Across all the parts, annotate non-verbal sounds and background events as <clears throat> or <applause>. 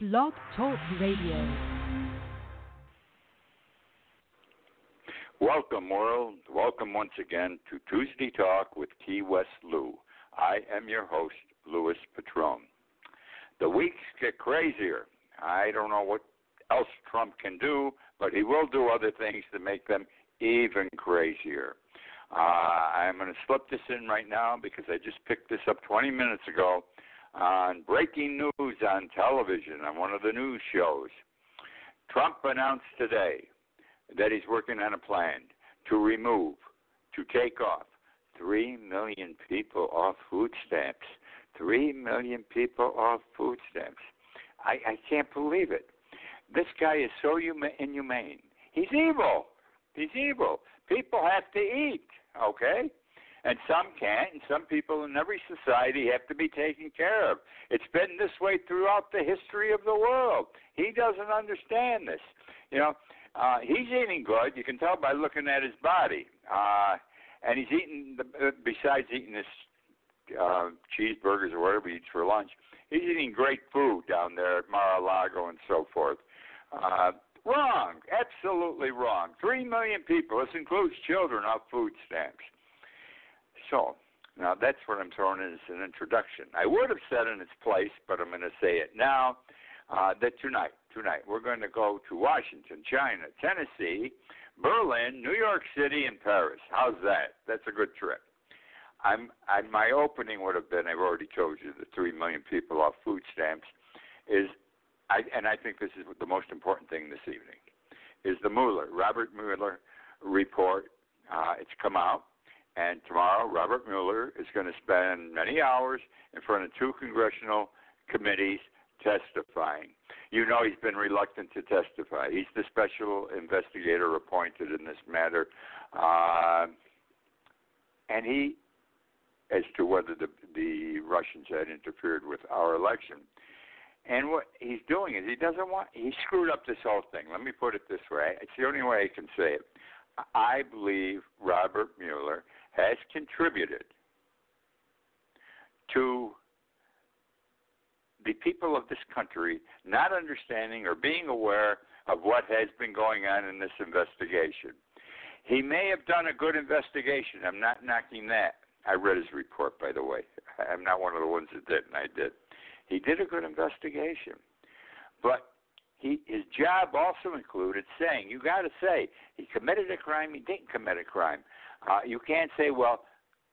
Blog Talk Radio. Welcome, world. Welcome once again to Tuesday Talk with Key West Lou. I am your host, Louis Petrone. The weeks get crazier. I don't know what else Trump can do, but he will do other things to make them even crazier. Uh, I'm going to slip this in right now because I just picked this up 20 minutes ago on breaking news on television on one of the news shows. Trump announced today that he's working on a plan to remove, to take off 3 million people off food stamps. 3 million people off food stamps. I, I can't believe it. This guy is so inhumane. He's evil. He's evil. People have to eat, okay? And some can't, and some people in every society have to be taken care of. It's been this way throughout the history of the world. He doesn't understand this. You know, uh, he's eating good. You can tell by looking at his body. Uh, and he's eating, the, besides eating this uh, cheeseburgers or whatever he eats for lunch, he's eating great food down there at Mar-a-Lago and so forth. Uh, wrong, absolutely wrong. Three million people, this includes children, off food stamps. So, now that's what I'm throwing in as an introduction. I would have said in its place, but I'm going to say it now. Uh, that tonight, tonight we're going to go to Washington, China, Tennessee, Berlin, New York City, and Paris. How's that? That's a good trip. I'm, I, my opening would have been I've already told you the three million people off food stamps is I, and I think this is the most important thing this evening, is the Mueller, Robert Mueller report. Uh, it's come out, and tomorrow Robert Mueller is going to spend many hours in front of two congressional committees testifying. You know he's been reluctant to testify. He's the special investigator appointed in this matter, uh, and he, as to whether the the Russians had interfered with our election. And what he's doing is he doesn't want he screwed up this whole thing. Let me put it this way. It's the only way I can say it. I believe Robert Mueller has contributed to the people of this country not understanding or being aware of what has been going on in this investigation. He may have done a good investigation. I'm not knocking that. I read his report, by the way. I'm not one of the ones that didn't. I did. He did a good investigation, but he his job also included saying you got to say he committed a crime, he didn't commit a crime. Uh, you can't say, well,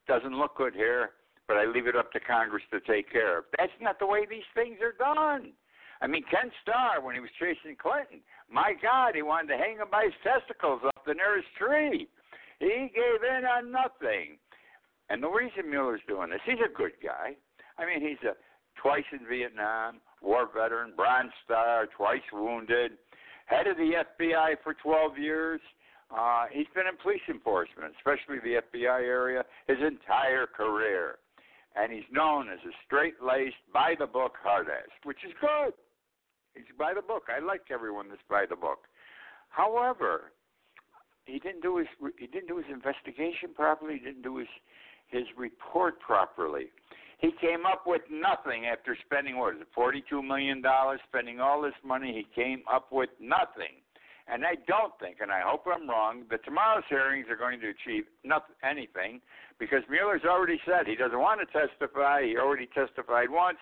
doesn't look good here, but I leave it up to Congress to take care of. That's not the way these things are done. I mean, Ken Starr, when he was chasing Clinton, my God, he wanted to hang him by his testicles up the nearest tree. He gave in on nothing. And the reason Mueller's doing this, he's a good guy. I mean, he's a twice in Vietnam, war veteran, Bronze Star, twice wounded, head of the FBI for 12 years. Uh, he's been in police enforcement, especially the FBI area, his entire career. And he's known as a straight laced, by the book hard ass, which is good. He's by the book. I like everyone that's by the book. However, he didn't do his he didn't do his investigation properly. He didn't do his his report properly. He came up with nothing after spending what is it, forty-two million dollars, spending all this money. He came up with nothing, and I don't think, and I hope I'm wrong, that tomorrow's hearings are going to achieve nothing, anything, because Mueller's already said he doesn't want to testify. He already testified once,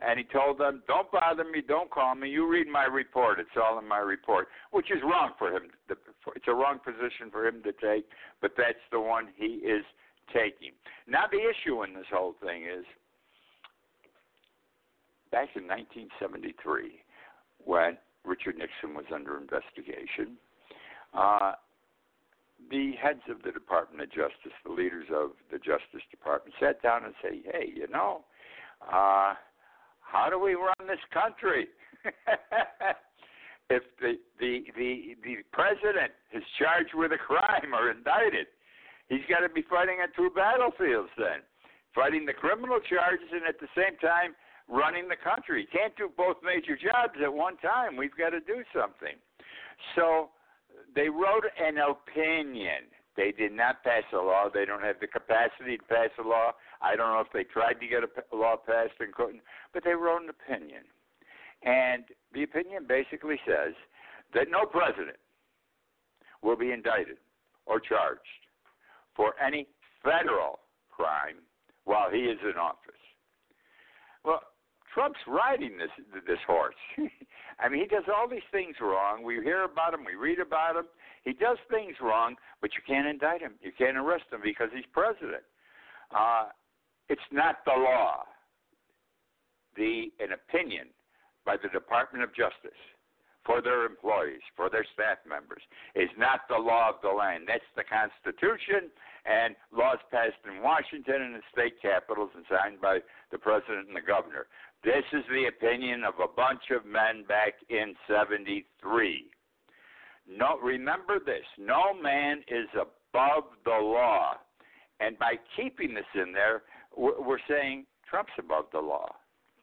and he told them, "Don't bother me, don't call me. You read my report. It's all in my report," which is wrong for him. It's a wrong position for him to take, but that's the one he is taking. Now, the issue in this whole thing is back in 1973, when Richard Nixon was under investigation, uh, the heads of the Department of Justice, the leaders of the Justice Department, sat down and said, "Hey, you know, uh, how do we run this country?" <laughs> if the, the the the president is charged with a crime or indicted, he's got to be fighting on two battlefields then, fighting the criminal charges and at the same time running the country. Can't do both major jobs at one time. We've got to do something. So they wrote an opinion. They did not pass a law. They don't have the capacity to pass a law. I don't know if they tried to get a law passed and couldn't, but they wrote an opinion. And the opinion basically says that no president will be indicted or charged for any federal crime while he is in office. Well, Trump's riding this this horse. <laughs> I mean, he does all these things wrong. We hear about him, we read about him. He does things wrong, but you can't indict him. You can't arrest him because he's president. Uh, it's not the law. The an opinion by the Department of Justice for their employees, for their staff members, is not the law of the land. That's the Constitution and laws passed in Washington and the state capitals and signed by the president and the governor. This is the opinion of a bunch of men back in 73. No, remember this no man is above the law. And by keeping this in there, we're saying Trump's above the law.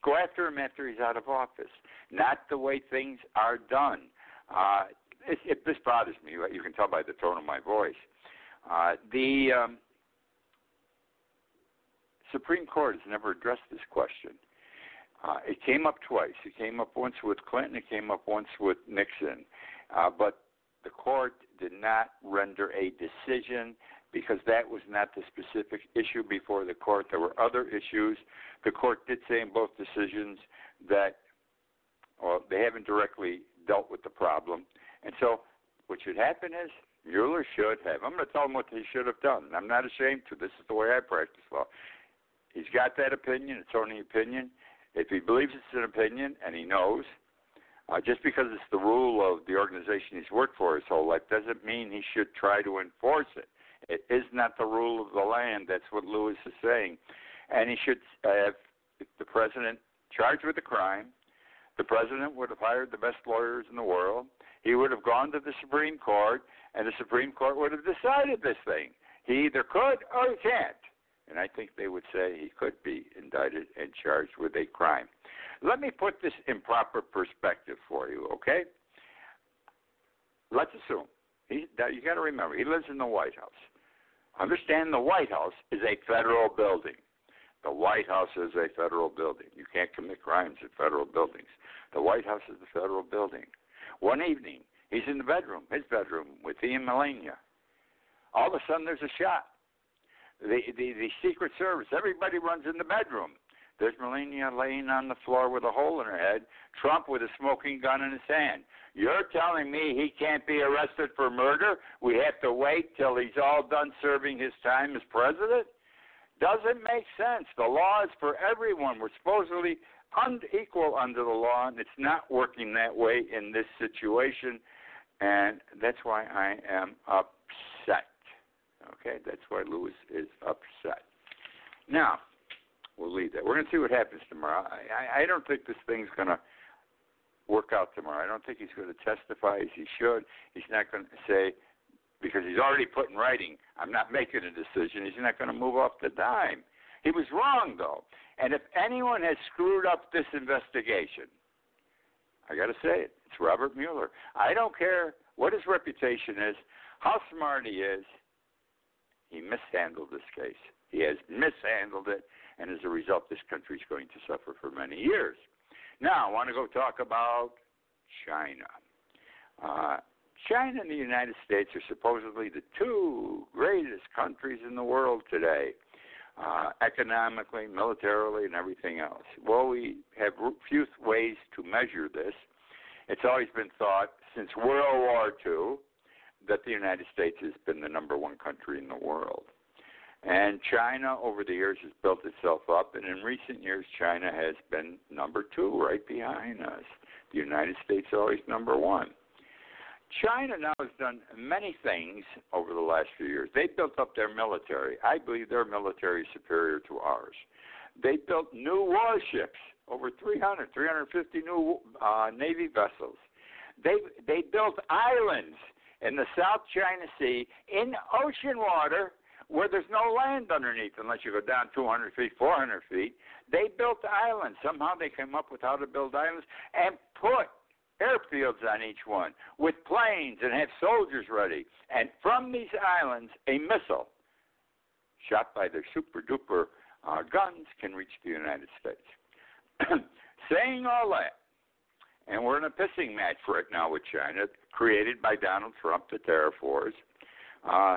Go after him after he's out of office, not the way things are done. Uh, it, it, this bothers me. You can tell by the tone of my voice. Uh, the um, Supreme Court has never addressed this question. Uh, it came up twice. It came up once with Clinton. It came up once with Nixon. Uh, but the court did not render a decision because that was not the specific issue before the court. There were other issues. The court did say in both decisions that well, they haven't directly dealt with the problem. And so what should happen is Mueller should have. I'm going to tell him what he should have done. I'm not ashamed to. This is the way I practice law. He's got that opinion. It's only opinion. If he believes it's an opinion and he knows, uh, just because it's the rule of the organization he's worked for his whole life doesn't mean he should try to enforce it. It is not the rule of the land. That's what Louis is saying. And he should uh, have the president charged with a crime. The president would have hired the best lawyers in the world. He would have gone to the Supreme Court, and the Supreme Court would have decided this thing. He either could or he can't. And I think they would say he could be indicted and charged with a crime. Let me put this in proper perspective for you, okay? Let's assume he, you got to remember he lives in the White House. Understand the White House is a federal building. The White House is a federal building. You can't commit crimes in federal buildings. The White House is the federal building. One evening, he's in the bedroom, his bedroom, with and Melania. All of a sudden, there's a shot. The, the the Secret Service, everybody runs in the bedroom. There's Melania laying on the floor with a hole in her head, Trump with a smoking gun in his hand. You're telling me he can't be arrested for murder? We have to wait till he's all done serving his time as president? Doesn't make sense. The law is for everyone. We're supposedly unequal under the law, and it's not working that way in this situation. And that's why I am upset. Okay, that's why Louis is upset. Now, we'll leave that. We're going to see what happens tomorrow. I, I, I don't think this thing's going to work out tomorrow. I don't think he's going to testify as he should. He's not going to say, because he's already put in writing, I'm not making a decision. He's not going to move off the dime. He was wrong, though. And if anyone has screwed up this investigation, I got to say it, it's Robert Mueller. I don't care what his reputation is, how smart he is, he mishandled this case. He has mishandled it, and as a result, this country is going to suffer for many years. Now, I want to go talk about China. Uh, China and the United States are supposedly the two greatest countries in the world today, uh, economically, militarily, and everything else. Well, we have few ways to measure this. It's always been thought since World War II that the United States has been the number one country in the world. And China, over the years, has built itself up, and in recent years, China has been number two, right behind us. The United States always number one. China now has done many things over the last few years. They built up their military. I believe their military is superior to ours. They built new warships, over 300, 350 new uh, Navy vessels. They they built islands in the South China Sea in ocean water where there's no land underneath unless you go down 200 feet, 400 feet. They built islands. Somehow they came up with how to build islands and put airfields on each one with planes and have soldiers ready. And from these islands, a missile shot by their super duper uh, guns can reach the United States. <clears throat> Saying all that, and we're in a pissing match right now with China, created by Donald Trump, the tariff wars. Uh,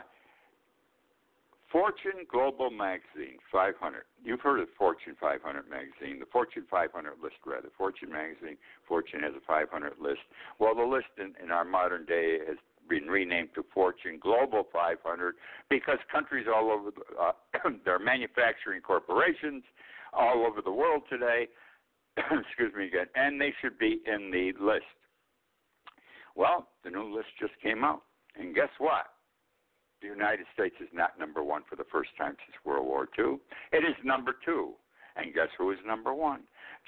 Fortune Global Magazine 500. You've heard of Fortune 500 magazine, the Fortune 500 list, rather. Fortune magazine, Fortune has a 500 list. Well, the list in, in our modern day has been renamed to Fortune Global 500 because countries all over, the, uh, <clears throat> they're manufacturing corporations all over the world today. <clears throat> excuse me again, and they should be in the list. Well, the new list just came out, and guess what? The United States is not number one for the first time since World War II. It is number two. And guess who is number one?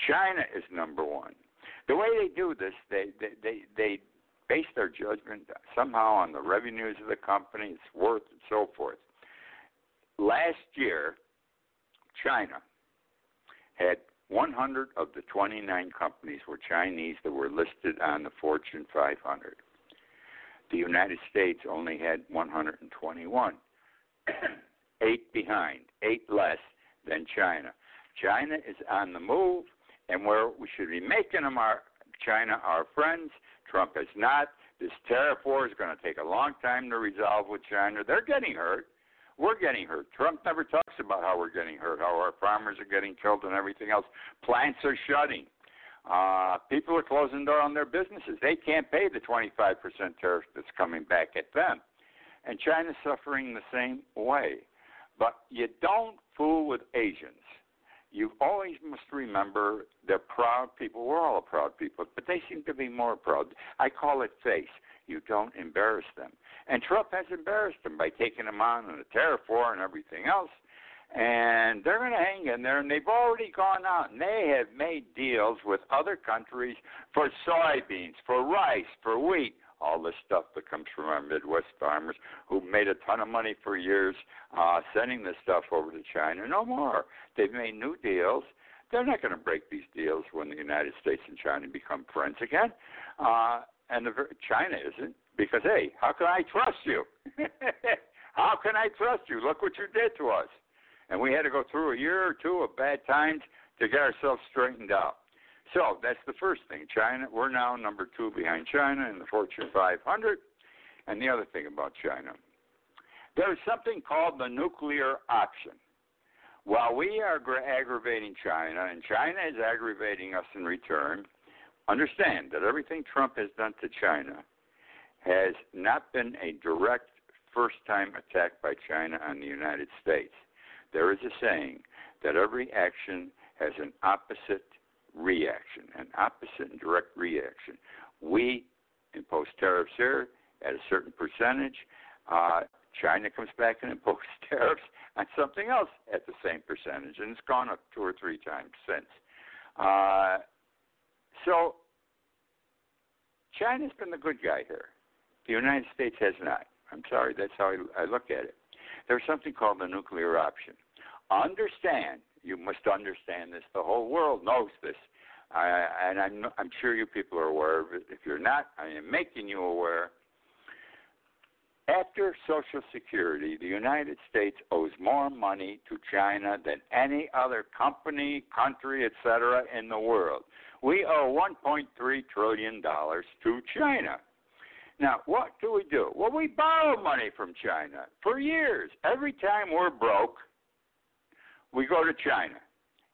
China is number one. The way they do this, they they they, they base their judgment somehow on the revenues of the company, its worth, and so forth. Last year, China had 100 of the 29 companies were Chinese that were listed on the Fortune 500. The United States only had 121, <clears throat> eight behind, eight less than China. China is on the move, and where we should be making them our China our friends. Trump has not. This tariff war is going to take a long time to resolve with China. They're getting hurt. We're getting hurt. Trump never talks about how we're getting hurt, how our farmers are getting killed, and everything else. Plants are shutting. Uh, people are closing down on their businesses. They can't pay the 25% tariff that's coming back at them. And China's suffering the same way. But you don't fool with Asians. You always must remember they're proud people. We're all proud people, but they seem to be more proud. I call it face. You don't embarrass them. And Trump has embarrassed them by taking them on in the tariff war and everything else and they're going to hang in there. And they've already gone out and they have made deals with other countries for soybeans, for rice, for wheat, all this stuff that comes from our Midwest farmers who made a ton of money for years uh, sending this stuff over to China. No more. They've made new deals. They're not going to break these deals when the United States and China become friends again. Uh, and the, China isn't because hey, how can I trust you? <laughs> how can I trust you? Look what you did to us and we had to go through a year or two of bad times to get ourselves straightened out. So that's the first thing. China, we're now number two behind China in the Fortune 500. And the other thing about China, there's something called the nuclear option. While we are aggravating China, and China is aggravating us in return, understand that everything Trump has done to China has not been a direct first time attack by China on the United States there is a saying that every action has an opposite reaction, an opposite and direct reaction. We impose tariffs here at a certain percentage. Uh, China comes back and imposes <laughs> tariffs on something else at the same percentage, and it's gone up two or three times since. Uh, so China's been the good guy here. The United States has not. I'm sorry, that's how I, I look at it. There's something called the nuclear option. Understand, you must understand this. The whole world knows this. I, and I'm, I'm sure you people are aware of it. If you're not, I am making you aware. After Social Security, the United States owes more money to China than any other company, country, etc. in the world. We owe 1.3 trillion dollars to China. Now, what do we do? Well, we borrow money from China for years. Every time we're broke, we go to China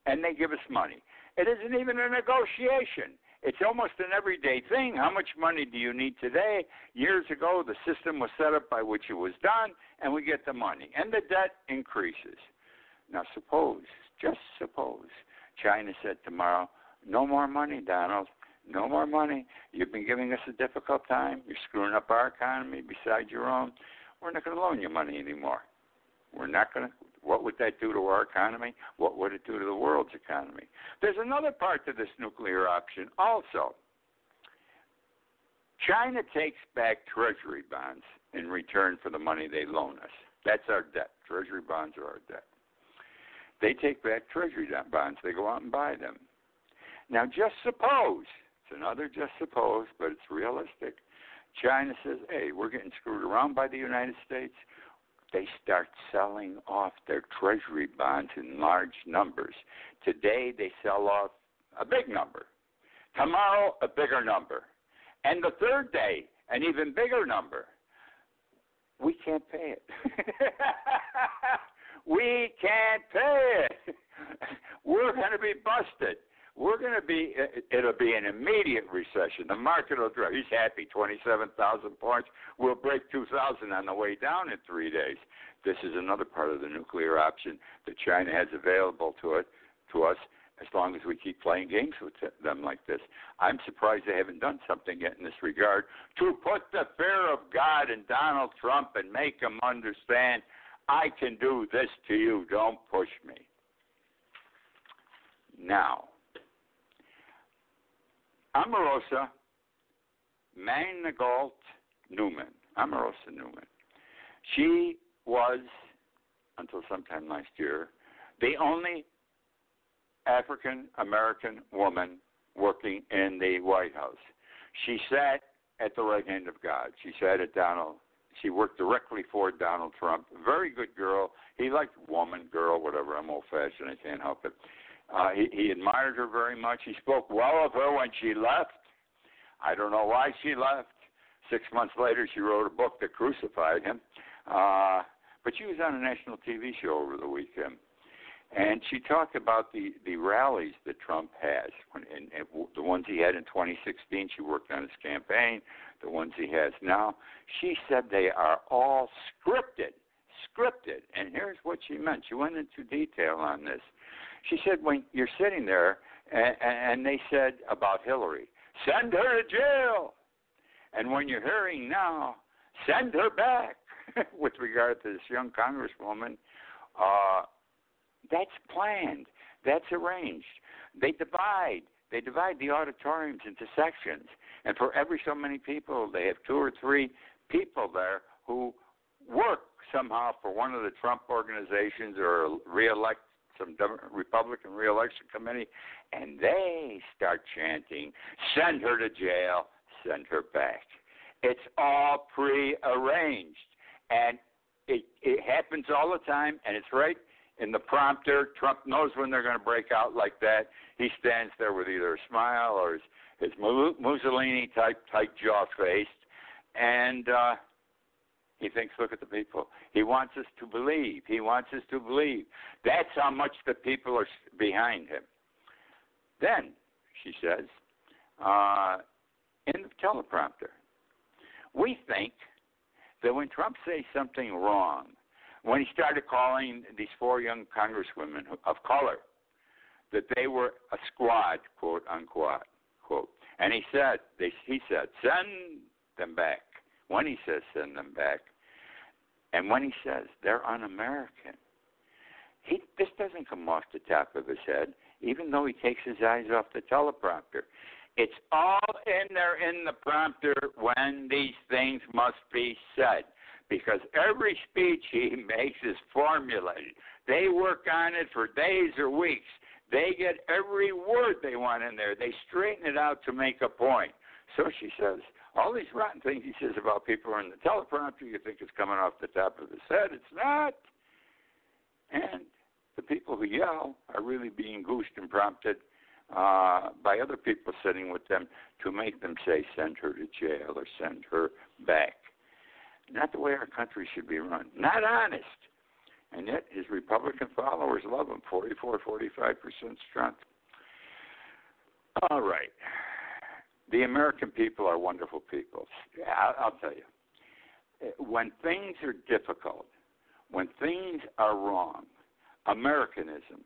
and they give us money. It isn't even a negotiation. It's almost an everyday thing. How much money do you need today? Years ago, the system was set up by which it was done, and we get the money, and the debt increases. Now, suppose, just suppose, China said tomorrow, no more money, Donald. No more money. You've been giving us a difficult time. You're screwing up our economy besides your own. We're not going to loan you money anymore. We're not going to. What would that do to our economy? What would it do to the world's economy? There's another part to this nuclear option also. China takes back treasury bonds in return for the money they loan us. That's our debt. Treasury bonds are our debt. They take back treasury bonds. They go out and buy them. Now, just suppose it's another just suppose, but it's realistic. China says, hey, we're getting screwed around by the United States. They start selling off their treasury bonds in large numbers. Today, they sell off a big number. Tomorrow, a bigger number. And the third day, an even bigger number. We can't pay it. <laughs> we can't pay it. <laughs> We're going to be busted. We're going to be, it'll be an immediate recession. The market will drop. He's happy, 27,000 points. We'll break 2,000 on the way down in three days. This is another part of the nuclear option that China has available to it, to us as long as we keep playing games with them like this. I'm surprised they haven't done something yet in this regard to put the fear of God in Donald Trump and make him understand I can do this to you. Don't push me. Now, Omarosa Manigault Newman. Omarosa Newman. She was, until sometime last year, the only African American woman working in the White House. She sat at the right hand of God. She sat at Donald. She worked directly for Donald Trump. Very good girl. He liked woman, girl, whatever. I'm old fashioned. I can't help it. Uh, he, he admired her very much. He spoke well of her when she left. I don't know why she left. Six months later, she wrote a book that crucified him. Uh, but she was on a national TV show over the weekend and she talked about the the rallies that Trump has, when, and, and the ones he had in 2016. She worked on his campaign. The ones he has now. She said they are all scripted, scripted. And here's what she meant. She went into detail on this. She said when you're sitting there, and, and they said about Hillary, send her to jail. And when you're hearing now, send her back. <laughs> with regard to this young congresswoman. Uh, that's planned. That's arranged. They divide. They divide the auditoriums into sections, and for every so many people, they have two or three people there who work somehow for one of the Trump organizations or reelect some Republican reelection committee, and they start chanting, "Send her to jail, send her back." It's all prearranged, and it it happens all the time, and it's right in the prompter. Trump knows when they're going to break out like that. He stands there with either a smile or his, his Mussolini type tight jaw faced, and uh, he thinks, look at the people. He wants us to believe. He wants us to believe. That's how much the people are behind him. Then, she says, uh, in the teleprompter, we think that when Trump says something wrong, when he started calling these four young congresswomen of color that they were a squad, quote unquote, quote. And he said, they, he said, send them back. When he says send them back, and when he says they're un-American, he this doesn't come off the top of his head, even though he takes his eyes off the teleprompter. It's all in there in the prompter when these things must be said because every speech he makes is formulated. They work on it for days or weeks. They get every word they want in there. They straighten it out to make a point. So she says, all these rotten things he says about people are in the teleprompter. You think it's coming off the top of his head. It's not. And the people who yell are really being goosed and prompted uh, by other people sitting with them to make them say, send her to jail or send her back. Not the way our country should be run. Not honest. And yet his Republican followers love him 44, 45% strength. All right. The American people are wonderful people. I'll, tell you. When things are difficult, when things are wrong, Americanism,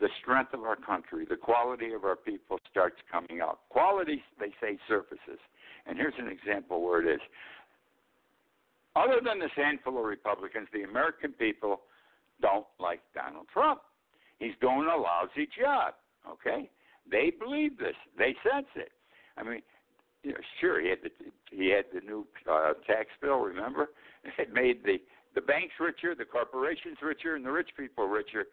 the strength of our country, the quality of our people starts coming out. Quality, they say, surfaces. And here's an example where it is. Other than this handful of Republicans, the American people don't like Donald Trump. He's doing a lousy job. Okay, they believe this. They sense it. I mean, you know, sure he had the he had the new uh, tax bill. Remember, <laughs> it made the the banks richer, the corporations richer, and the rich people richer.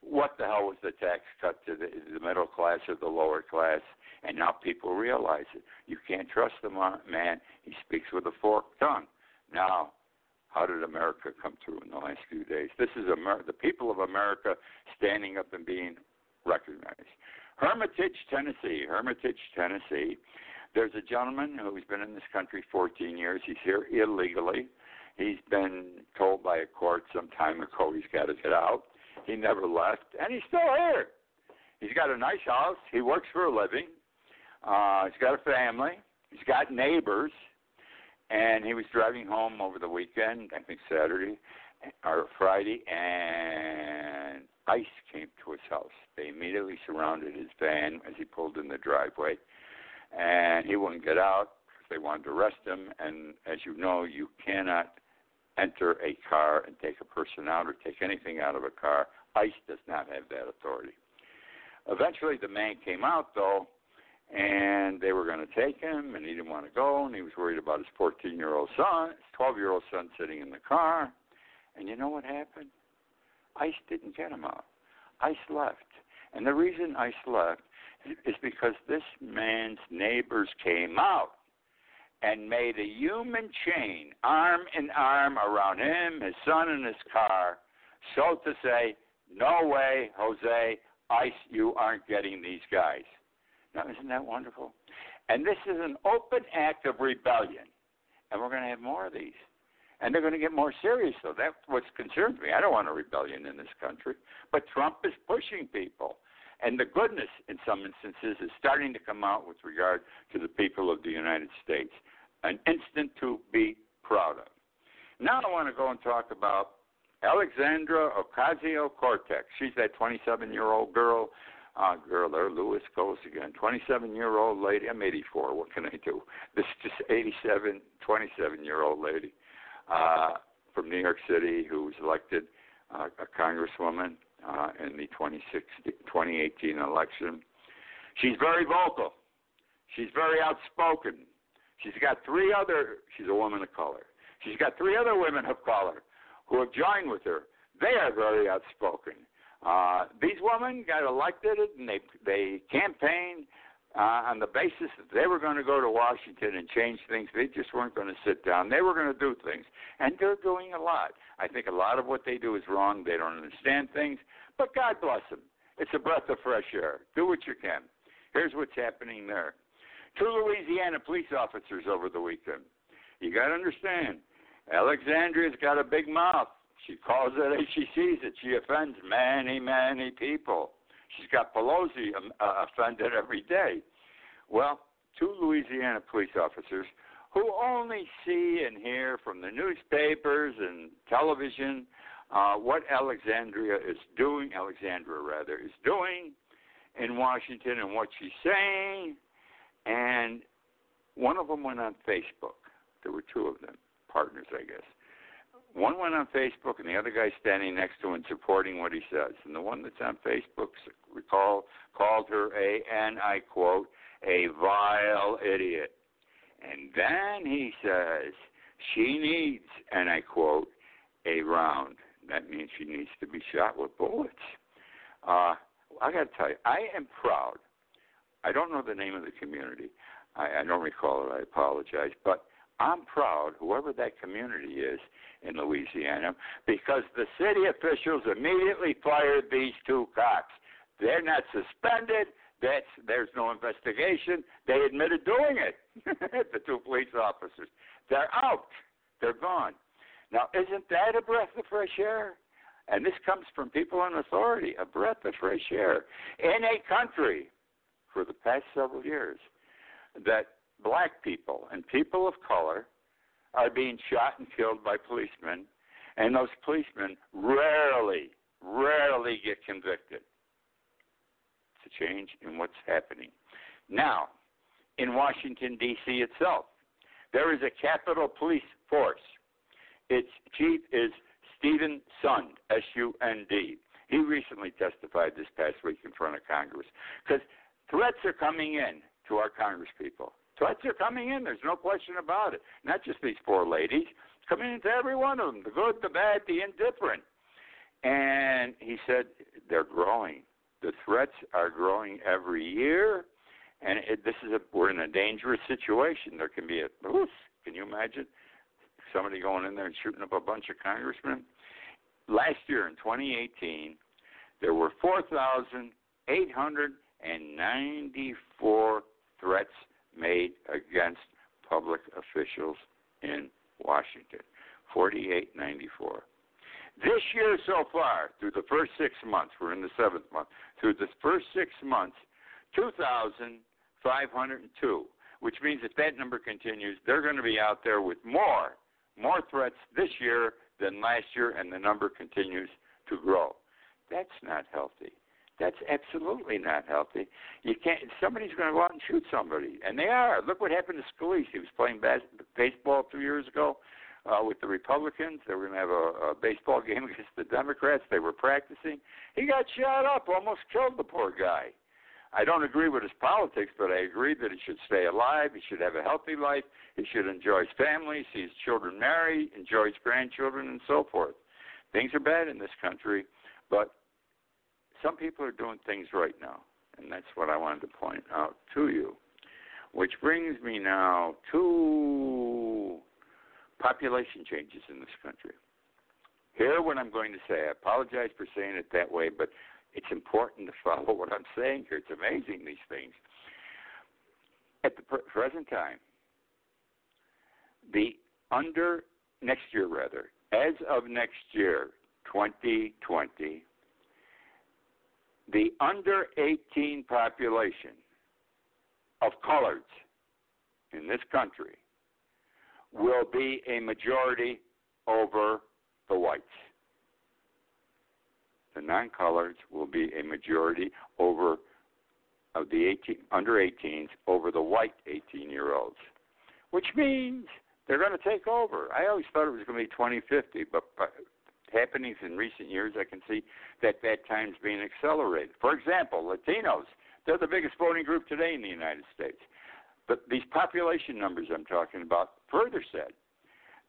What the hell was the tax cut to the, the middle class or the lower class? And now people realize it. You can't trust the man. He speaks with a forked tongue. Now, how did America come through in the last few days? This is Amer- the people of America standing up and being recognized. Hermitage, Tennessee. Hermitage, Tennessee. There's a gentleman who's been in this country 14 years. He's here illegally. He's been told by a court some time ago he's got to get out. He never left, and he's still here. He's got a nice house. He works for a living. Uh, he's got a family. He's got neighbors. And he was driving home over the weekend, I think Saturday or Friday, and ICE came to his house. They immediately surrounded his van as he pulled in the driveway, and he wouldn't get out because they wanted to arrest him. And as you know, you cannot enter a car and take a person out or take anything out of a car. ICE does not have that authority. Eventually, the man came out though, and they were going to take him, and he didn't want to go, and he was worried about his 14-year-old son, his 12-year-old son sitting in the car. And you know what happened? ICE didn't get him out. ICE left. And the reason ICE left is because this man's neighbors came out and made a human chain, arm in arm, around him, his son, and his car, so to say, no way, Jose, ICE, you aren't getting these guys. Now, isn't that wonderful? And this is an open act of rebellion. And we're going to have more of these. And they're going to get more serious, though. That's what concerns me. I don't want a rebellion in this country. But Trump is pushing people. And the goodness, in some instances, is starting to come out with regard to the people of the United States. An instant to be proud of. Now I want to go and talk about Alexandra Ocasio Cortez. She's that 27 year old girl uh, girl there, Louis goes again. 27 year old lady. I'm 84. What can I do? <laughs> This is just 87, 27 year old lady uh, from New York City who was elected uh, a congresswoman uh, in the 2018 election. She's very vocal. She's very outspoken. She's got three other. She's a woman of color. She's got three other women of color who have joined with her. They are very outspoken. Uh, these women got elected and they they campaigned uh, on the basis that they were going to go to Washington and change things. They just weren't going to sit down. They were going to do things, and they're doing a lot. I think a lot of what they do is wrong. They don't understand things, but God bless them. It's a breath of fresh air. Do what you can. Here's what's happening there. Two Louisiana police officers over the weekend. You got to understand, Alexandria's got a big mouth. She calls it as <laughs> she sees it. She offends many, many people. She's got Pelosi um, uh, offended every day. Well, two Louisiana police officers who only see and hear from the newspapers and television uh, what Alexandria is doing, Alexandra rather, is doing in Washington and what she's saying. And one of them went on Facebook. There were two of them, partners, I guess. One went on Facebook, and the other guy standing next to him supporting what he says. And the one that's on Facebook recall called her a, and I quote, a vile idiot. And then he says she needs, and I quote, a round. That means she needs to be shot with bullets. Uh, I got to tell you, I am proud. I don't know the name of the community. I, I don't recall it. I apologize, but I'm proud, whoever that community is in Louisiana, because the city officials immediately fired these two cops. They're not suspended. That's there's no investigation. They admitted doing it. <laughs> the two police officers. They're out. They're gone. Now, isn't that a breath of fresh air? And this comes from people in authority, a breath of fresh air in a country for the past several years that black people and people of color are being shot and killed by policemen, and those policemen rarely, rarely get convicted. It's a change in what's happening. Now, in Washington, D.C. itself, there is a Capitol Police Force. Its chief is Steven Sund, S U N D. He recently testified this past week in front of Congress because threats are coming in to our Congress people. Threats are coming in. There's no question about it. Not just these four ladies. It's coming into every one of them the good, the bad, the indifferent. And he said they're growing. The threats are growing every year. And it, this is a we're in a dangerous situation. There can be a oof, can you imagine somebody going in there and shooting up a bunch of congressmen? Last year in 2018, there were 4,894 threats made against public officials in Washington. 4894. This year so far, through the first six months, we're in the seventh month, through the first six months, 2,502, which means if that number continues, they're going to be out there with more, more threats this year than last year, and the number continues to grow. That's not healthy. That's absolutely not healthy. You can't. Somebody's going to go out and shoot somebody, and they are. Look what happened to Scalise. He was playing bas- baseball two years ago uh, with the Republicans. They were going to have a, a baseball <laughs> game against the Democrats. They were practicing. He got shot up, almost killed the poor guy. I don't agree with his politics, but I agree that he should stay alive. He should have a healthy life. He should enjoy his family, see his children marry, enjoy his grandchildren, and so forth. Things are bad in this country, but some people are doing things right now, and that's what I wanted to point out to you. Which brings me now to population changes in this country. Hear what I'm going to say. I apologize for saying it that way, but it's important to follow what I'm saying here. It's amazing, these things. At the present time, the under, next year rather, as of next year, 2020, the under 18 population of coloreds in this country will be a majority over the whites. The non-coloreds will be a majority over of the 18 under 18s over the white 18-year-olds, which means they're going to take over. I always thought it was going to be 2050, but, but happenings in recent years, I can see that that time's being accelerated. For example, Latinos, they're the biggest voting group today in the United States. But these population numbers I'm talking about further said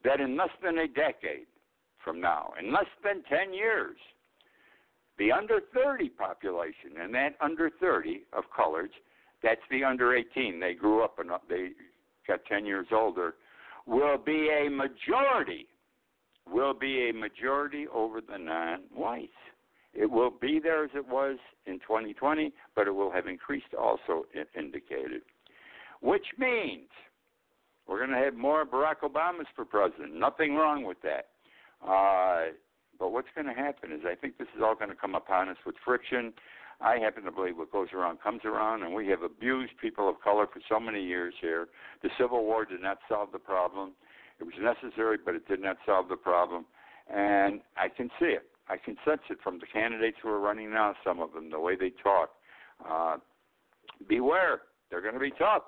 that in less than a decade from now, in less than 10 years, the under 30 population, and that under 30 of coloreds, that's the under 18, they grew up and they got 10 years older, will be a majority will be a majority over the non whites. It will be there as it was in 2020, but it will have increased also, indicated. Which means we're going to have more Barack Obamas for president. Nothing wrong with that. Uh, but what's going to happen is I think this is all going to come upon us with friction. I happen to believe what goes around comes around, and we have abused people of color for so many years here. The Civil War did not solve the problem. It was necessary, but it did not solve the problem. And I can see it. I can sense it from the candidates who are running now, some of them, the way they talk. Uh, beware, they're going to be tough,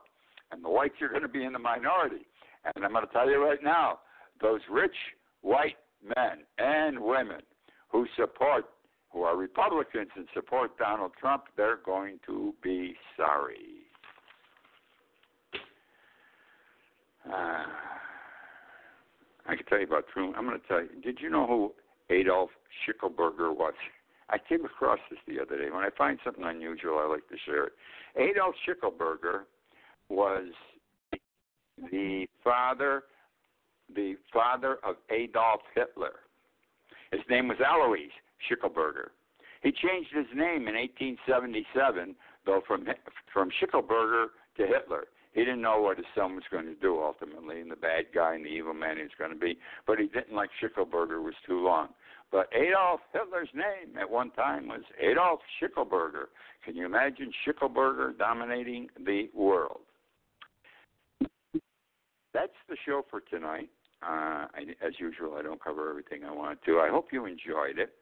and the whites are going to be in the minority. And I'm going to tell you right now, those rich white men and women who support, who are Republicans and support Donald Trump, they're going to be sorry. Uh, I can tell you about Truman. I'm going to tell you. Did you know who Adolf Schicklberger was? I came across this the other day. When I find something unusual, I like to share it. Adolf Schicklberger was the father, the father of Adolf Hitler. His name was Alois Schicklberger. He changed his name in 1877, though from from Schicklberger to Hitler. He didn't know what his son was going to do ultimately, and the bad guy and the evil man he was going to be. But he didn't like Schickelberger was too long. But Adolf Hitler's name at one time was Adolf Schickelberger. Can you imagine Schickelberger dominating the world? That's the show for tonight. Uh, I, as usual, I don't cover everything I want to. I hope you enjoyed it.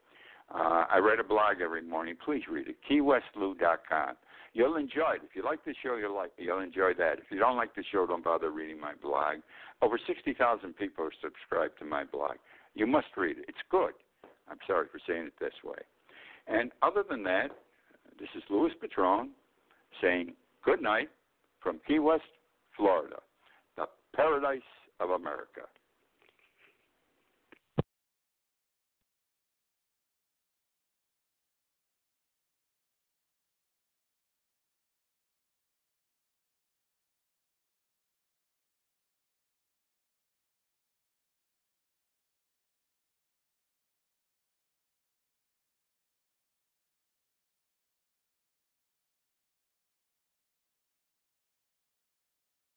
Uh, I write a blog every morning. Please read it. KeyWestLou.com. You'll enjoy it. If you like the show, you'll like you'll enjoy that. If you don't like the show, don't bother reading my blog. Over sixty thousand people are subscribed to my blog. You must read it. It's good. I'm sorry for saying it this way. And other than that, this is Louis Petrone saying good night from Key West, Florida, the paradise of America.